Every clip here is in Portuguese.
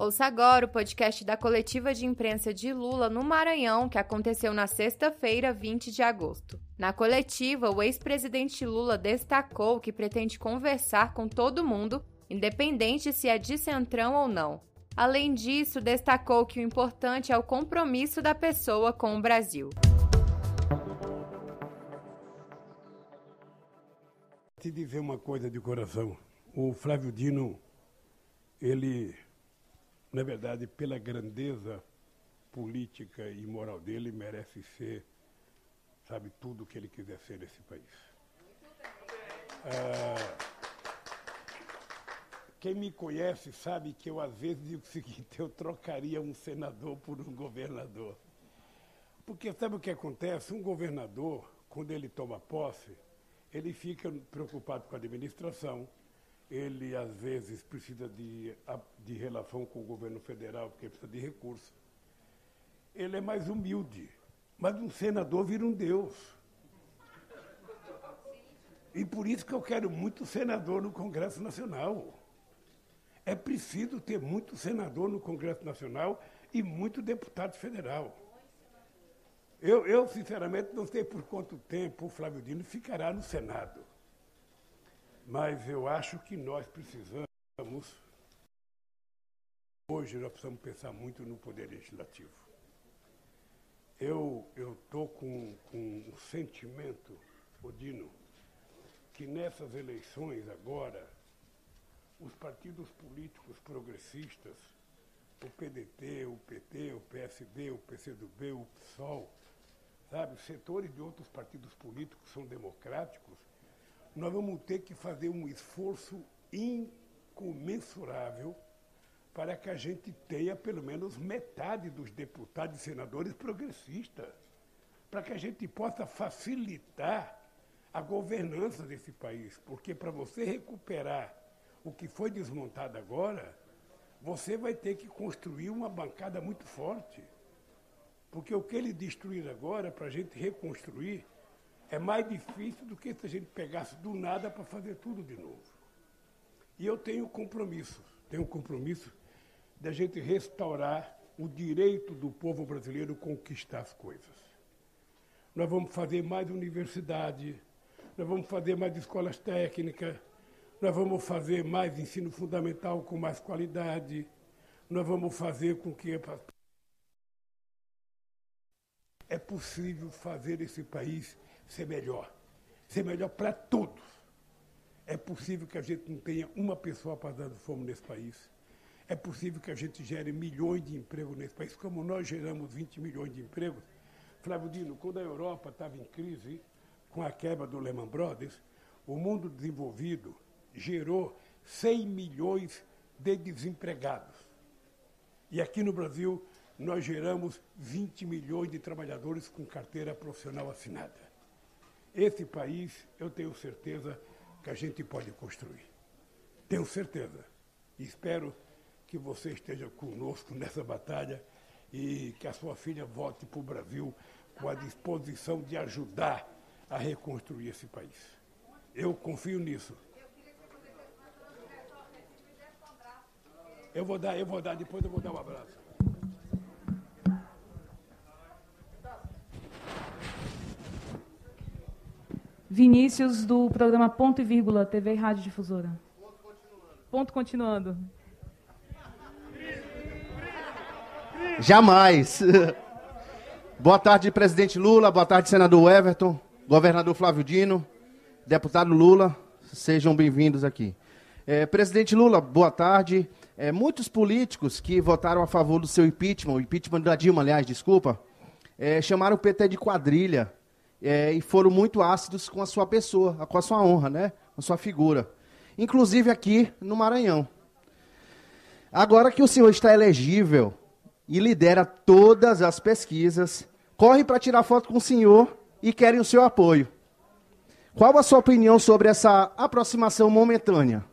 Ouça agora o podcast da coletiva de imprensa de Lula no Maranhão, que aconteceu na sexta-feira, 20 de agosto. Na coletiva, o ex-presidente Lula destacou que pretende conversar com todo mundo, independente se é de centrão ou não. Além disso, destacou que o importante é o compromisso da pessoa com o Brasil. Te dizer uma coisa de coração. O Flávio Dino, ele na verdade, pela grandeza política e moral dele, merece ser, sabe, tudo o que ele quiser ser nesse país. Ah, quem me conhece sabe que eu, às vezes, digo o seguinte: eu trocaria um senador por um governador. Porque sabe o que acontece? Um governador, quando ele toma posse, ele fica preocupado com a administração, ele às vezes precisa de, de relação com o governo federal, porque precisa de recursos. Ele é mais humilde, mas um senador vira um Deus. E por isso que eu quero muito senador no Congresso Nacional. É preciso ter muito senador no Congresso Nacional e muito deputado federal. Eu, eu, sinceramente, não sei por quanto tempo o Flávio Dino ficará no Senado. Mas eu acho que nós precisamos, hoje nós precisamos pensar muito no poder legislativo. Eu estou com, com um sentimento, Odino, que nessas eleições agora, os partidos políticos progressistas, o PDT, o PT, o PSD, o PCdoB, o PSOL, sabe, setores de outros partidos políticos são democráticos, nós vamos ter que fazer um esforço incomensurável para que a gente tenha pelo menos metade dos deputados e senadores progressistas, para que a gente possa facilitar a governança desse país, porque para você recuperar o que foi desmontado agora, você vai ter que construir uma bancada muito forte. Porque o que ele destruir agora, para a gente reconstruir, é mais difícil do que se a gente pegasse do nada para fazer tudo de novo. E eu tenho compromisso, tenho compromisso da gente restaurar o direito do povo brasileiro conquistar as coisas. Nós vamos fazer mais universidade, nós vamos fazer mais escolas técnicas, nós vamos fazer mais ensino fundamental com mais qualidade, nós vamos fazer com que é possível fazer esse país ser melhor. Ser melhor para todos. É possível que a gente não tenha uma pessoa passando fome nesse país. É possível que a gente gere milhões de empregos nesse país, como nós geramos 20 milhões de empregos. Flávio Dino, quando a Europa estava em crise, com a quebra do Lehman Brothers, o mundo desenvolvido gerou 100 milhões de desempregados. E aqui no Brasil, nós geramos 20 milhões de trabalhadores com carteira profissional assinada. Esse país, eu tenho certeza que a gente pode construir. Tenho certeza. Espero que você esteja conosco nessa batalha e que a sua filha volte para o Brasil com a disposição de ajudar a reconstruir esse país. Eu confio nisso. Eu vou dar, eu vou dar, depois eu vou dar um abraço. Vinícius, do programa Ponto e Vírgula, TV e Rádio Difusora. Ponto continuando. Jamais. Boa tarde, presidente Lula. Boa tarde, senador Everton. Governador Flávio Dino. Deputado Lula. Sejam bem-vindos aqui. É, presidente Lula, boa tarde. É, muitos políticos que votaram a favor do seu impeachment, o impeachment da Dilma, aliás, desculpa, é, chamaram o PT de quadrilha é, e foram muito ácidos com a sua pessoa, com a sua honra, né? com a sua figura. Inclusive aqui no Maranhão. Agora que o senhor está elegível e lidera todas as pesquisas, corre para tirar foto com o senhor e querem o seu apoio. Qual a sua opinião sobre essa aproximação momentânea?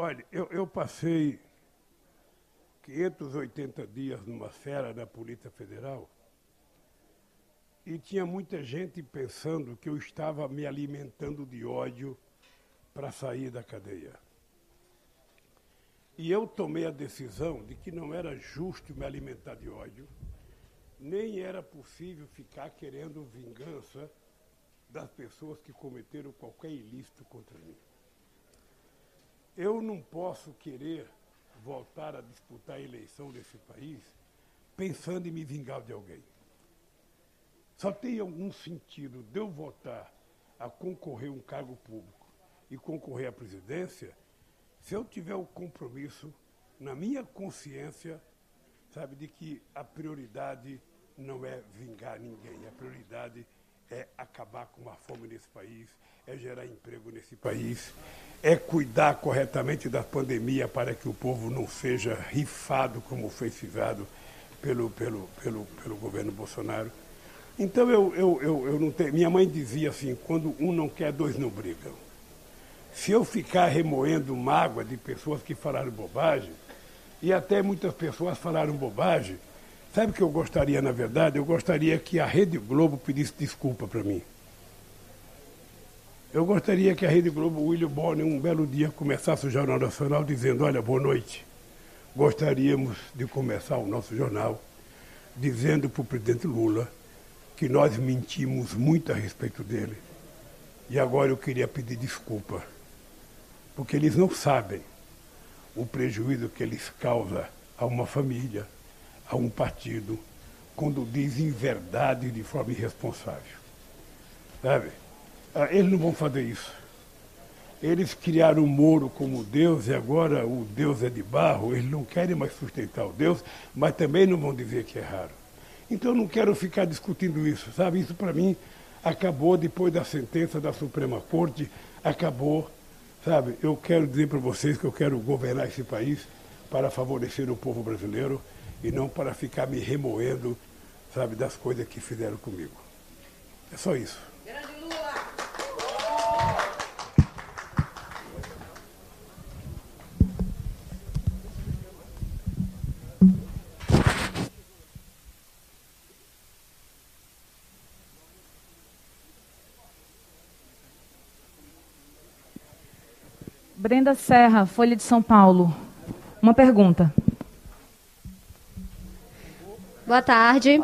Olha, eu, eu passei 580 dias numa fera da Polícia Federal e tinha muita gente pensando que eu estava me alimentando de ódio para sair da cadeia. E eu tomei a decisão de que não era justo me alimentar de ódio, nem era possível ficar querendo vingança das pessoas que cometeram qualquer ilícito contra mim. Eu não posso querer voltar a disputar a eleição desse país pensando em me vingar de alguém. Só tem algum sentido de eu votar a concorrer a um cargo público e concorrer à presidência se eu tiver o compromisso na minha consciência, sabe, de que a prioridade não é vingar ninguém, a prioridade é acabar com a fome nesse país, é gerar emprego nesse país, é cuidar corretamente da pandemia para que o povo não seja rifado como foi fizado pelo, pelo, pelo, pelo governo Bolsonaro. Então eu, eu, eu, eu não tenho. Minha mãe dizia assim, quando um não quer, dois não brigam. Se eu ficar remoendo mágoa de pessoas que falaram bobagem, e até muitas pessoas falaram bobagem, sabe o que eu gostaria, na verdade? Eu gostaria que a Rede Globo pedisse desculpa para mim. Eu gostaria que a Rede Globo, William Bonner, um belo dia, começasse o Jornal Nacional dizendo, olha, boa noite. Gostaríamos de começar o nosso jornal dizendo para o presidente Lula que nós mentimos muito a respeito dele. E agora eu queria pedir desculpa, porque eles não sabem o prejuízo que eles causam a uma família, a um partido, quando dizem verdade de forma irresponsável. Sabe? Ah, eles não vão fazer isso. Eles criaram o Moro como Deus e agora o Deus é de barro. Eles não querem mais sustentar o Deus, mas também não vão dizer que é raro. Então eu não quero ficar discutindo isso, sabe? Isso para mim acabou depois da sentença da Suprema Corte, acabou, sabe? Eu quero dizer para vocês que eu quero governar esse país para favorecer o povo brasileiro e não para ficar me remoendo, sabe, das coisas que fizeram comigo. É só isso. Brenda Serra, Folha de São Paulo. Uma pergunta. Boa tarde.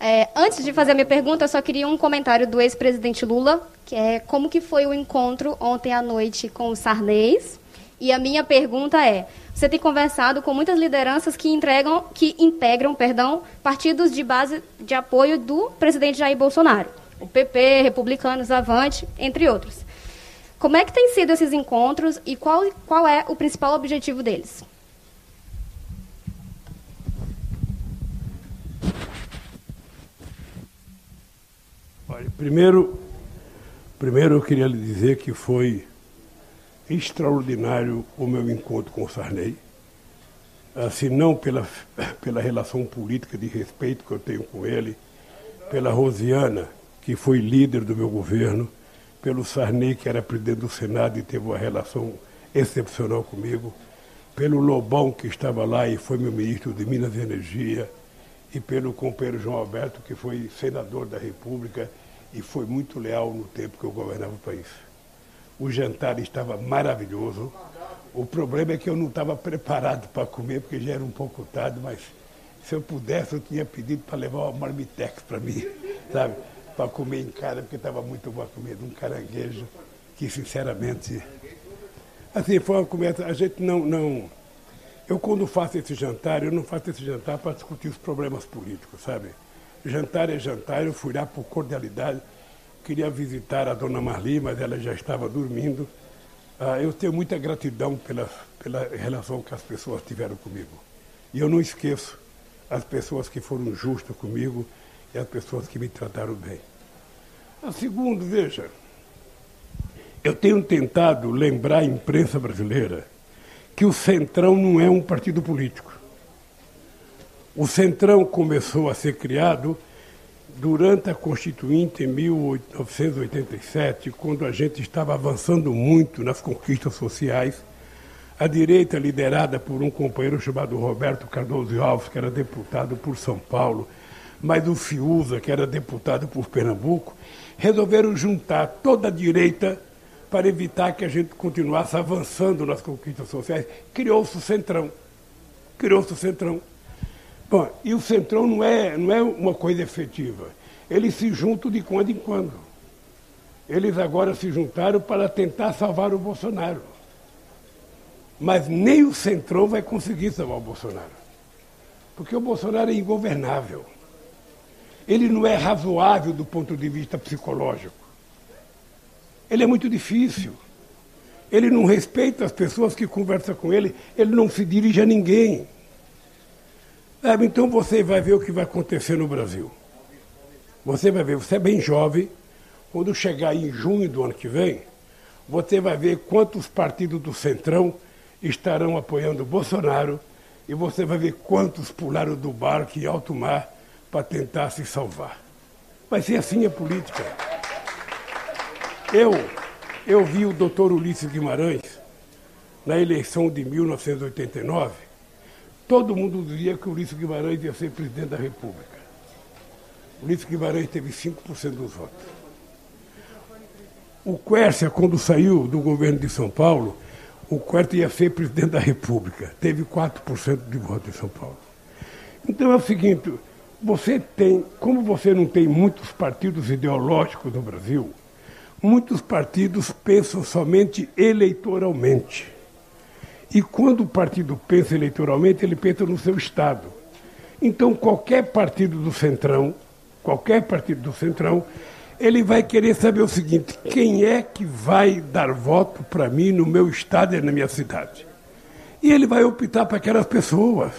É, antes de fazer a minha pergunta, eu só queria um comentário do ex-presidente Lula, que é como que foi o encontro ontem à noite com o Sarnez. E a minha pergunta é: você tem conversado com muitas lideranças que entregam, que integram, perdão, partidos de base de apoio do presidente Jair Bolsonaro, o PP, Republicanos, Avante, entre outros. Como é que têm sido esses encontros e qual, qual é o principal objetivo deles? Olha, primeiro, primeiro eu queria lhe dizer que foi extraordinário o meu encontro com o Sarney. Assim, não pela, pela relação política de respeito que eu tenho com ele, pela Rosiana, que foi líder do meu governo, pelo Sarney, que era presidente do Senado e teve uma relação excepcional comigo, pelo Lobão, que estava lá e foi meu ministro de Minas e Energia, e pelo companheiro João Alberto, que foi senador da República e foi muito leal no tempo que eu governava o país. O jantar estava maravilhoso. O problema é que eu não estava preparado para comer, porque já era um pouco tarde, mas se eu pudesse, eu tinha pedido para levar uma marmitex para mim, sabe? Para comer em casa, porque estava muito boa comida, um caranguejo, que sinceramente. Assim, foi uma comida. A gente não, não. Eu, quando faço esse jantar, eu não faço esse jantar para discutir os problemas políticos, sabe? Jantar é jantar, eu fui lá por cordialidade. Queria visitar a dona Marli, mas ela já estava dormindo. Ah, eu tenho muita gratidão pela, pela relação que as pessoas tiveram comigo. E eu não esqueço as pessoas que foram justas comigo e as pessoas que me trataram bem. A segundo, veja, eu tenho tentado lembrar a imprensa brasileira que o Centrão não é um partido político. O Centrão começou a ser criado durante a Constituinte em 1987, quando a gente estava avançando muito nas conquistas sociais. A direita, liderada por um companheiro chamado Roberto Cardoso Alves, que era deputado por São Paulo, mas o Fiuza, que era deputado por Pernambuco, resolveram juntar toda a direita para evitar que a gente continuasse avançando nas conquistas sociais. Criou-se o Centrão. Criou-se o Centrão. Bom, e o Centrão não é, não é uma coisa efetiva. Eles se juntam de quando em quando. Eles agora se juntaram para tentar salvar o Bolsonaro. Mas nem o Centrão vai conseguir salvar o Bolsonaro. Porque o Bolsonaro é ingovernável. Ele não é razoável do ponto de vista psicológico. Ele é muito difícil. Ele não respeita as pessoas que conversam com ele, ele não se dirige a ninguém. então você vai ver o que vai acontecer no Brasil. Você vai ver, você é bem jovem, quando chegar em junho do ano que vem, você vai ver quantos partidos do Centrão estarão apoiando Bolsonaro e você vai ver quantos pularam do barco em alto mar para tentar se salvar. Vai ser assim a política. Eu, eu vi o doutor Ulisses Guimarães na eleição de 1989. Todo mundo dizia que Ulisses Guimarães ia ser presidente da República. Ulisses Guimarães teve 5% dos votos. O Quércia, quando saiu do governo de São Paulo, o Quércia ia ser presidente da República. Teve 4% de votos em São Paulo. Então é o seguinte, você tem, como você não tem muitos partidos ideológicos no Brasil, muitos partidos pensam somente eleitoralmente. E quando o partido pensa eleitoralmente, ele pensa no seu Estado. Então, qualquer partido do Centrão, qualquer partido do Centrão, ele vai querer saber o seguinte: quem é que vai dar voto para mim no meu Estado e na minha cidade? E ele vai optar para aquelas pessoas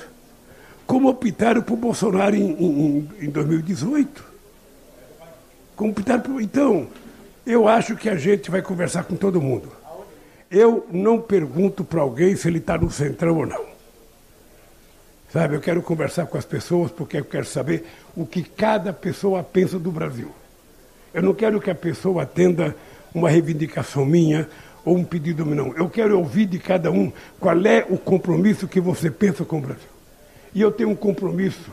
como optaram por Bolsonaro em, em, em 2018. Como optaram por... Então, eu acho que a gente vai conversar com todo mundo. Eu não pergunto para alguém se ele está no centrão ou não. Sabe, eu quero conversar com as pessoas porque eu quero saber o que cada pessoa pensa do Brasil. Eu não quero que a pessoa atenda uma reivindicação minha ou um pedido meu, não. Eu quero ouvir de cada um qual é o compromisso que você pensa com o Brasil. E eu tenho um compromisso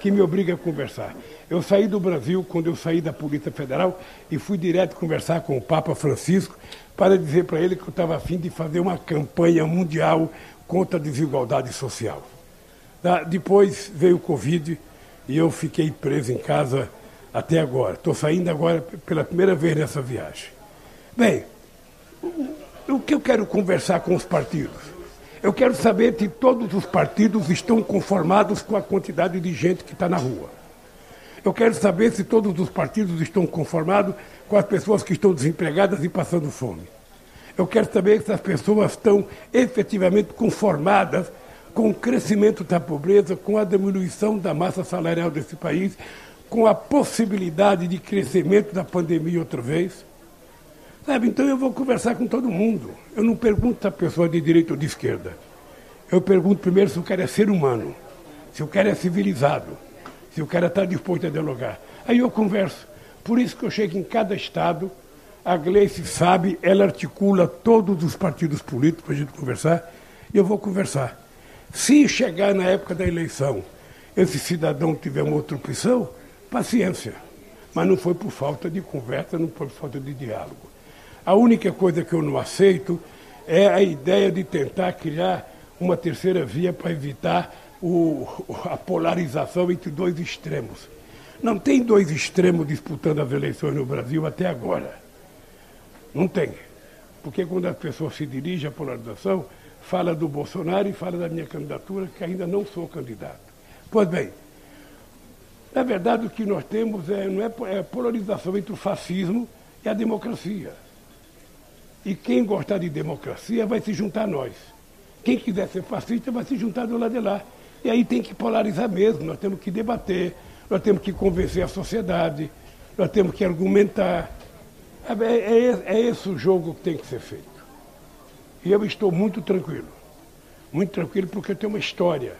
que me obriga a conversar. Eu saí do Brasil quando eu saí da Polícia Federal e fui direto conversar com o Papa Francisco para dizer para ele que eu estava afim de fazer uma campanha mundial contra a desigualdade social. Depois veio o Covid e eu fiquei preso em casa até agora. Estou saindo agora pela primeira vez nessa viagem. Bem, o que eu quero conversar com os partidos? Eu quero saber se todos os partidos estão conformados com a quantidade de gente que está na rua. Eu quero saber se todos os partidos estão conformados com as pessoas que estão desempregadas e passando fome. Eu quero saber se as pessoas estão efetivamente conformadas com o crescimento da pobreza, com a diminuição da massa salarial desse país, com a possibilidade de crescimento da pandemia outra vez. Sabe, então eu vou conversar com todo mundo. Eu não pergunto se a pessoa é de direita ou de esquerda. Eu pergunto primeiro se o cara é ser humano, se o cara é civilizado, se o cara está disposto a dialogar. Aí eu converso. Por isso que eu chego em cada estado, a Gleice sabe, ela articula todos os partidos políticos para a gente conversar, e eu vou conversar. Se chegar na época da eleição, esse cidadão tiver uma outra opção, paciência. Mas não foi por falta de conversa, não foi por falta de diálogo. A única coisa que eu não aceito é a ideia de tentar criar uma terceira via para evitar o, a polarização entre dois extremos. Não tem dois extremos disputando as eleições no Brasil até agora. Não tem. Porque quando as pessoas se dirigem à polarização, fala do Bolsonaro e fala da minha candidatura, que ainda não sou candidato. Pois bem, na verdade o que nós temos é, não é, é polarização entre o fascismo e a democracia. E quem gostar de democracia vai se juntar a nós. Quem quiser ser fascista vai se juntar do lado de lá. E aí tem que polarizar mesmo, nós temos que debater, nós temos que convencer a sociedade, nós temos que argumentar. É, é, é, é esse o jogo que tem que ser feito. E eu estou muito tranquilo. Muito tranquilo porque eu tenho uma história.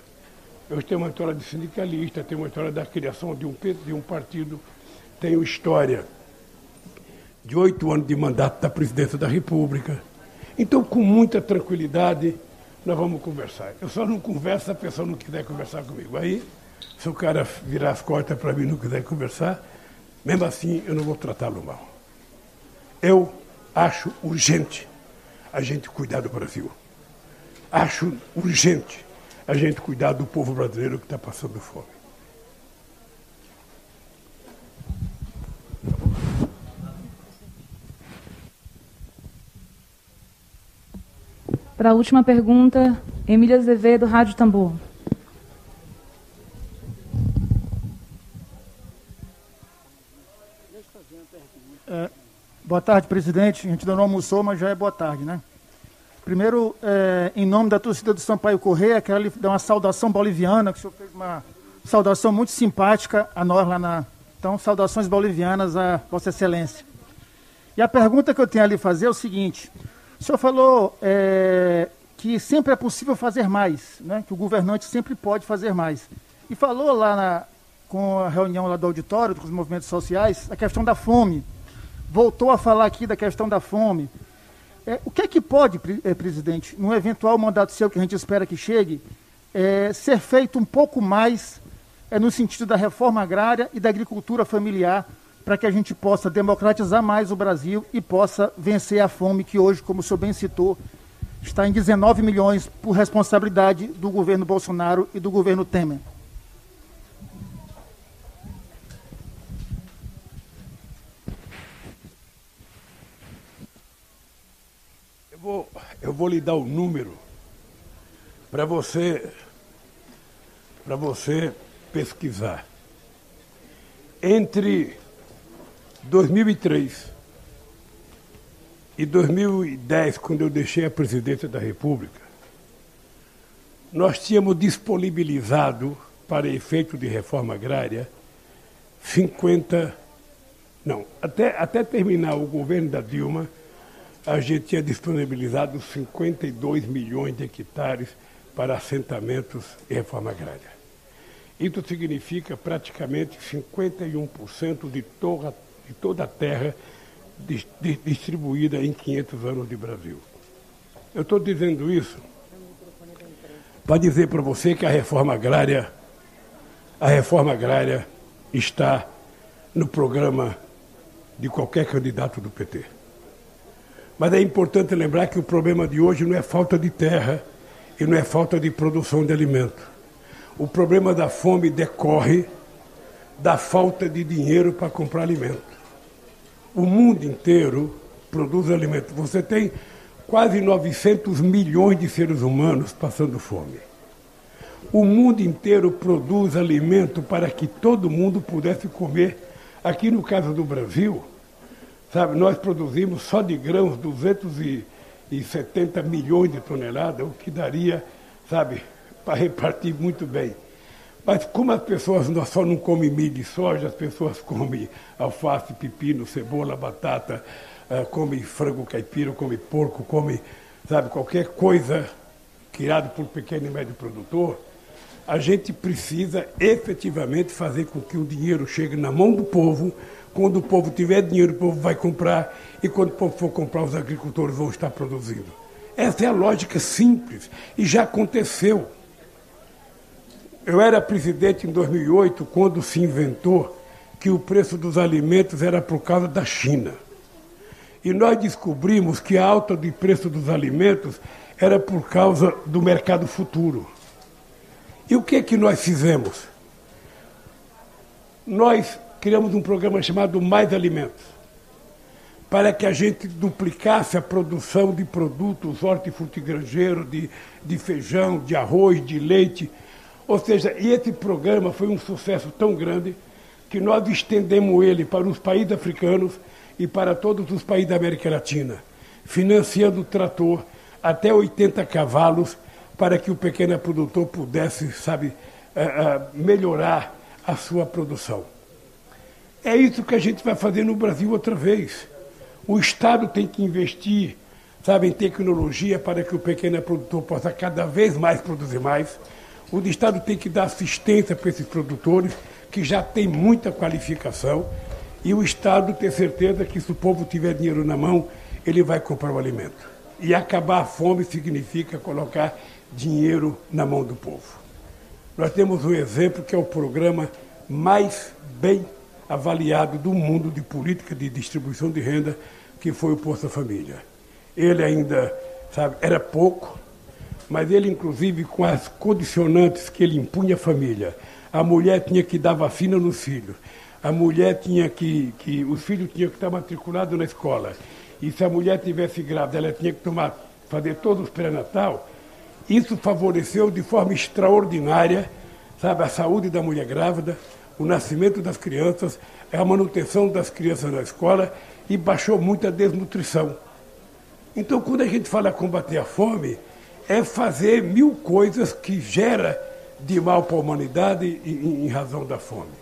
Eu tenho uma história de sindicalista, tenho uma história da criação de um, de um partido, tenho história de oito anos de mandato da presidência da República. Então, com muita tranquilidade, nós vamos conversar. Eu só não converso se a pessoa não quiser conversar comigo. Aí, se o cara virar as costas para mim e não quiser conversar, mesmo assim eu não vou tratá-lo mal. Eu acho urgente a gente cuidar do Brasil. Acho urgente a gente cuidar do povo brasileiro que está passando fome. Para a última pergunta, Emília Azevedo, Rádio Tambor. É, boa tarde, presidente. A gente ainda não almoçou, mas já é boa tarde, né? Primeiro, é, em nome da torcida do Sampaio Correia, quero lhe dar uma saudação boliviana, que o senhor fez uma saudação muito simpática a nós lá na. Então, saudações bolivianas a Vossa Excelência. E a pergunta que eu tenho a lhe fazer é o seguinte: senhor falou é, que sempre é possível fazer mais, né? que o governante sempre pode fazer mais. E falou lá na, com a reunião lá do auditório, com os movimentos sociais, a questão da fome. Voltou a falar aqui da questão da fome. É, o que é que pode, é, presidente, no eventual mandato seu que a gente espera que chegue, é, ser feito um pouco mais é, no sentido da reforma agrária e da agricultura familiar, para que a gente possa democratizar mais o Brasil e possa vencer a fome que hoje, como o senhor bem citou, está em 19 milhões por responsabilidade do governo Bolsonaro e do governo Temer. vou, eu vou lhe dar o número para você, para você pesquisar. Entre 2003 e 2010, quando eu deixei a presidência da República, nós tínhamos disponibilizado para efeito de reforma agrária 50 não, até, até terminar o governo da Dilma, a gente tinha disponibilizado 52 milhões de hectares para assentamentos e reforma agrária. Isso significa praticamente 51% de toda, de toda a terra distribuída em 500 anos de Brasil. Eu estou dizendo isso para dizer para você que a reforma agrária, a reforma agrária está no programa de qualquer candidato do PT. Mas é importante lembrar que o problema de hoje não é falta de terra e não é falta de produção de alimento. O problema da fome decorre da falta de dinheiro para comprar alimento. O mundo inteiro produz alimento. Você tem quase 900 milhões de seres humanos passando fome. O mundo inteiro produz alimento para que todo mundo pudesse comer. Aqui no caso do Brasil, Sabe, nós produzimos só de grãos 270 milhões de toneladas, o que daria, sabe, para repartir muito bem. Mas como as pessoas só não comem milho e soja, as pessoas comem alface, pepino, cebola, batata, uh, comem frango caipira, comem porco, comem, sabe, qualquer coisa criada por pequeno e médio produtor, a gente precisa efetivamente fazer com que o dinheiro chegue na mão do povo quando o povo tiver dinheiro, o povo vai comprar, e quando o povo for comprar, os agricultores vão estar produzindo. Essa é a lógica simples, e já aconteceu. Eu era presidente em 2008, quando se inventou que o preço dos alimentos era por causa da China. E nós descobrimos que a alta de preço dos alimentos era por causa do mercado futuro. E o que é que nós fizemos? Nós criamos um programa chamado Mais Alimentos, para que a gente duplicasse a produção de produtos hortifrutigranjeiros, de, de feijão, de arroz, de leite. Ou seja, esse programa foi um sucesso tão grande que nós estendemos ele para os países africanos e para todos os países da América Latina, financiando o trator até 80 cavalos para que o pequeno produtor pudesse, sabe, eh, eh, melhorar a sua produção. É isso que a gente vai fazer no Brasil outra vez. O Estado tem que investir, sabe, em tecnologia para que o pequeno produtor possa cada vez mais produzir mais. O Estado tem que dar assistência para esses produtores que já têm muita qualificação e o Estado ter certeza que se o povo tiver dinheiro na mão, ele vai comprar o alimento. E acabar a fome significa colocar dinheiro na mão do povo. Nós temos um exemplo que é o programa mais bem avaliado do mundo de política de distribuição de renda, que foi o Posto Família. Ele ainda, sabe, era pouco, mas ele, inclusive, com as condicionantes que ele impunha à família, a mulher tinha que dar vacina nos filhos, a mulher tinha que, que os filhos tinham que estar matriculados na escola, e se a mulher tivesse grávida, ela tinha que tomar, fazer todos os pré-natal, isso favoreceu de forma extraordinária, sabe, a saúde da mulher grávida, o nascimento das crianças, a manutenção das crianças na escola e baixou muito a desnutrição. Então, quando a gente fala combater a fome, é fazer mil coisas que gera de mal para a humanidade em, razão da fome.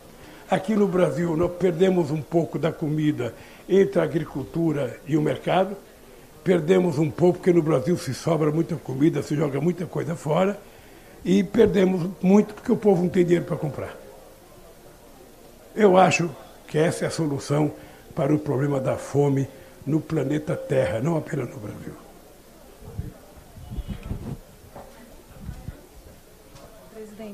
Aqui no Brasil, nós perdemos um pouco da comida entre a agricultura e o mercado, perdemos um pouco porque no Brasil se sobra muita comida, se joga muita coisa fora, e perdemos muito porque o povo não tem dinheiro para comprar. Eu acho que essa é a solução para o problema da fome no planeta Terra, não apenas no Brasil. Presidente,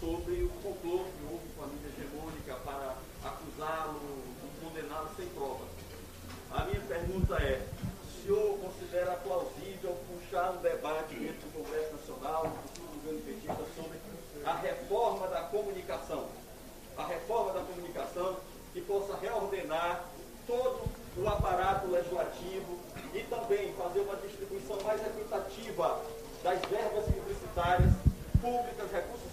sobre o complô que houve com a mídia hegemônica para acusá-lo, condená-lo sem prova. A minha pergunta é, o senhor considera plausível puxar um debate dentro do Congresso Nacional, do futuro governo petista, sobre a reforma da comunicação? A reforma da comunicação que possa reordenar todo o aparato legislativo e também fazer uma distribuição mais equitativa das verbas publicitárias, públicas, recursos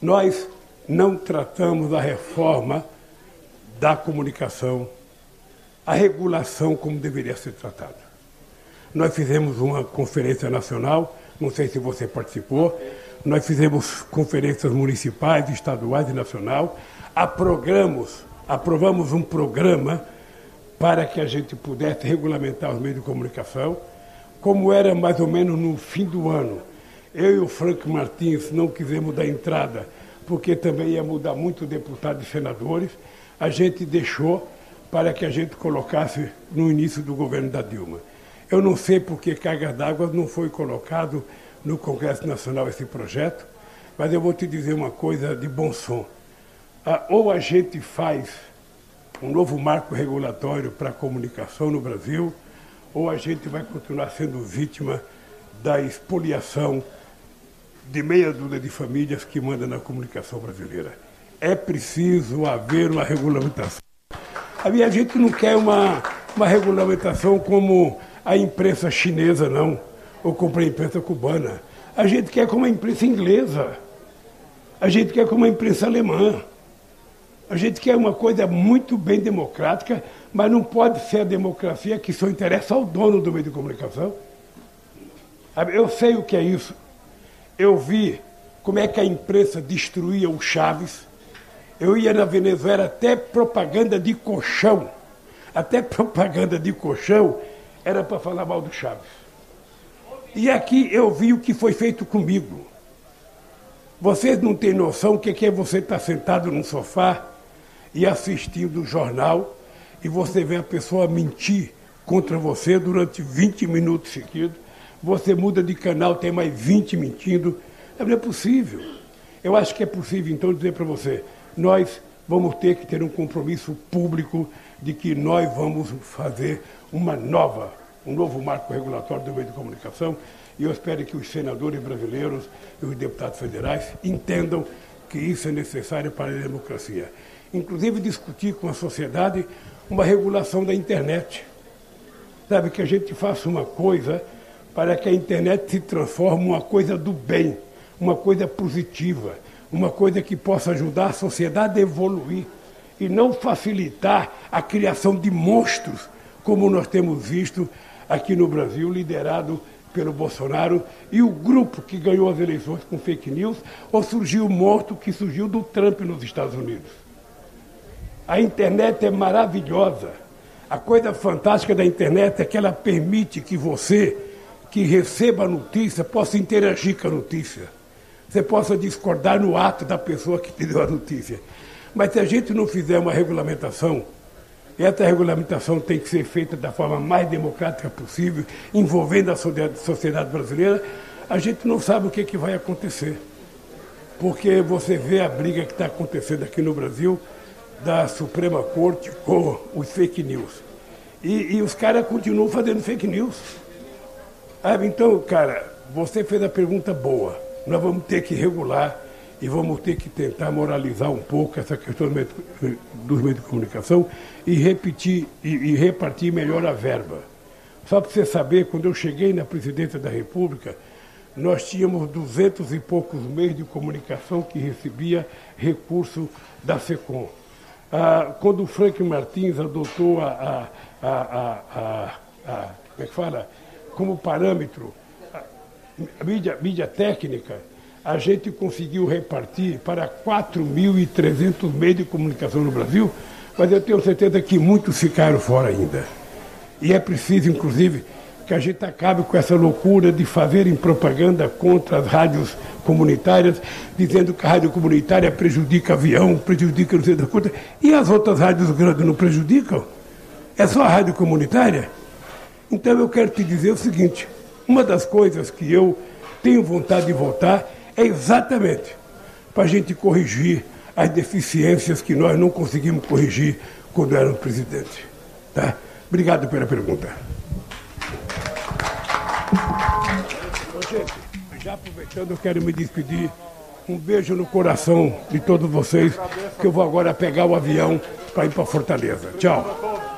Nós não tratamos a reforma da comunicação, a regulação como deveria ser tratada. Nós fizemos uma conferência nacional, não sei se você participou, nós fizemos conferências municipais, estaduais e nacional, aprogamos, aprovamos um programa para que a gente pudesse regulamentar os meios de comunicação, como era mais ou menos no fim do ano. Eu e o Frank Martins não quisemos dar entrada, porque também ia mudar muito deputados e senadores, a gente deixou para que a gente colocasse no início do governo da Dilma. Eu não sei por que carga d'água não foi colocado no Congresso Nacional esse projeto, mas eu vou te dizer uma coisa de bom som ah, ou a gente faz um novo marco regulatório para a comunicação no Brasil, ou a gente vai continuar sendo vítima da expoliação de meia dúzia de famílias que manda na comunicação brasileira. É preciso haver uma regulamentação. A minha gente não quer uma, uma regulamentação como a imprensa chinesa, não, ou como a imprensa cubana. A gente quer como a imprensa inglesa. A gente quer como a imprensa alemã. A gente quer uma coisa muito bem democrática, mas não pode ser a democracia que só interessa ao dono do meio de comunicação. Eu sei o que é isso. Eu vi como é que a imprensa destruía o Chaves. Eu ia na Venezuela até propaganda de colchão. Até propaganda de colchão era para falar mal do Chaves. E aqui eu vi o que foi feito comigo. Vocês não têm noção o que é você estar sentado num sofá e assistindo o jornal e você vê a pessoa mentir contra você durante 20 minutos seguidos, você muda de canal, tem mais 20 mentindo. Não é possível. Eu acho que é possível, então, dizer para você: nós vamos ter que ter um compromisso público de que nós vamos fazer uma nova, um novo marco regulatório do meio de comunicação. E eu espero que os senadores brasileiros e os deputados federais entendam que isso é necessário para a democracia. Inclusive discutir com a sociedade uma regulação da internet. Sabe, que a gente faça uma coisa para que a internet se transforme uma coisa do bem, uma coisa positiva, uma coisa que possa ajudar a sociedade a evoluir e não facilitar a criação de monstros, como nós temos visto aqui no Brasil, liderado pelo Bolsonaro e o grupo que ganhou as eleições com fake news, ou surgiu o morto que surgiu do Trump nos Estados Unidos. A internet é maravilhosa. A coisa fantástica da internet é que ela permite que você, que receba a notícia, possa interagir com a notícia. Você possa discordar no ato da pessoa que te deu a notícia. Mas se a gente não fizer uma regulamentação, essa regulamentação tem que ser feita da forma mais democrática possível, envolvendo a sociedade brasileira, a gente não sabe o que, que vai acontecer. Porque você vê a briga que está acontecendo aqui no Brasil da Suprema Corte com os fake news. E, e os caras continuam fazendo fake news. Ah, então, cara, você fez a pergunta boa. Nós vamos ter que regular e vamos ter que tentar moralizar um pouco essa questão dos meios de comunicação e repetir e, e repartir melhor a verba. Só para você saber, quando eu cheguei na presidência da República, nós tínhamos duzentos e poucos meios de comunicação que recebia recurso da SECOM. Ah, quando o Frank Martins adotou a, a, a, a, como é que fala, como parâmetro a mídia, mídia técnica, a gente conseguiu repartir para 4.300 meios de comunicação no Brasil, mas eu tenho certeza que muitos ficaram fora ainda. E é preciso, inclusive, que a gente acabe com essa loucura de fazerem propaganda contra as rádios comunitárias, dizendo que a rádio comunitária prejudica avião, prejudica não sei da coisa. E as outras rádios grandes não prejudicam? É só a rádio comunitária? Então eu quero te dizer o seguinte: uma das coisas que eu tenho vontade de votar é exatamente para a gente corrigir as deficiências que nós não conseguimos corrigir quando éramos presidente. Tá? Obrigado pela pergunta. Gente, já aproveitando, eu quero me despedir. Um beijo no coração de todos vocês, que eu vou agora pegar o avião para ir para Fortaleza. Tchau.